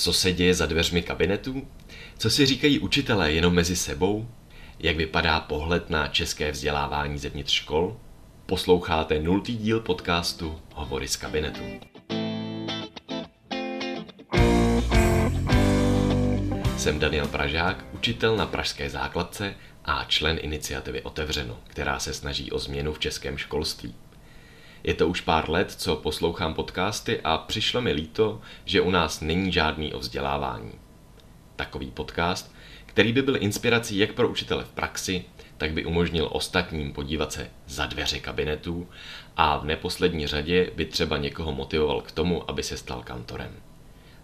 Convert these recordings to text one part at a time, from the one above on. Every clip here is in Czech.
Co se děje za dveřmi kabinetů? Co si říkají učitelé jenom mezi sebou? Jak vypadá pohled na české vzdělávání zevnitř škol? Posloucháte nultý díl podcastu Hovory z kabinetu. Jsem Daniel Pražák, učitel na Pražské základce a člen iniciativy Otevřeno, která se snaží o změnu v českém školství. Je to už pár let, co poslouchám podcasty a přišlo mi líto, že u nás není žádný o vzdělávání. Takový podcast, který by byl inspirací jak pro učitele v praxi, tak by umožnil ostatním podívat se za dveře kabinetů a v neposlední řadě by třeba někoho motivoval k tomu, aby se stal kantorem.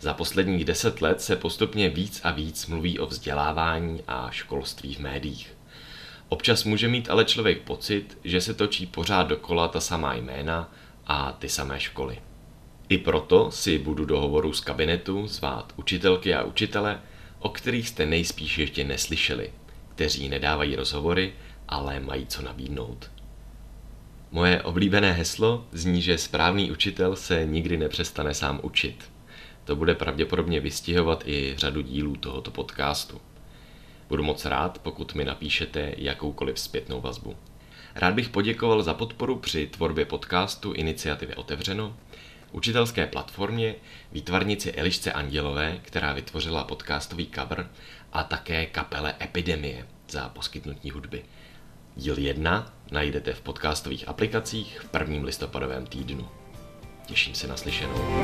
Za posledních deset let se postupně víc a víc mluví o vzdělávání a školství v médiích. Občas může mít ale člověk pocit, že se točí pořád dokola ta samá jména a ty samé školy. I proto si budu do hovoru z kabinetu zvát učitelky a učitele, o kterých jste nejspíš ještě neslyšeli, kteří nedávají rozhovory, ale mají co nabídnout. Moje oblíbené heslo zní, že správný učitel se nikdy nepřestane sám učit. To bude pravděpodobně vystihovat i řadu dílů tohoto podcastu. Budu moc rád, pokud mi napíšete jakoukoliv zpětnou vazbu. Rád bych poděkoval za podporu při tvorbě podcastu Iniciativy Otevřeno, učitelské platformě, výtvarnici Elišce Andělové, která vytvořila podcastový cover, a také kapele Epidemie za poskytnutí hudby. Díl 1 najdete v podcastových aplikacích v prvním listopadovém týdnu. Těším se na slyšenou.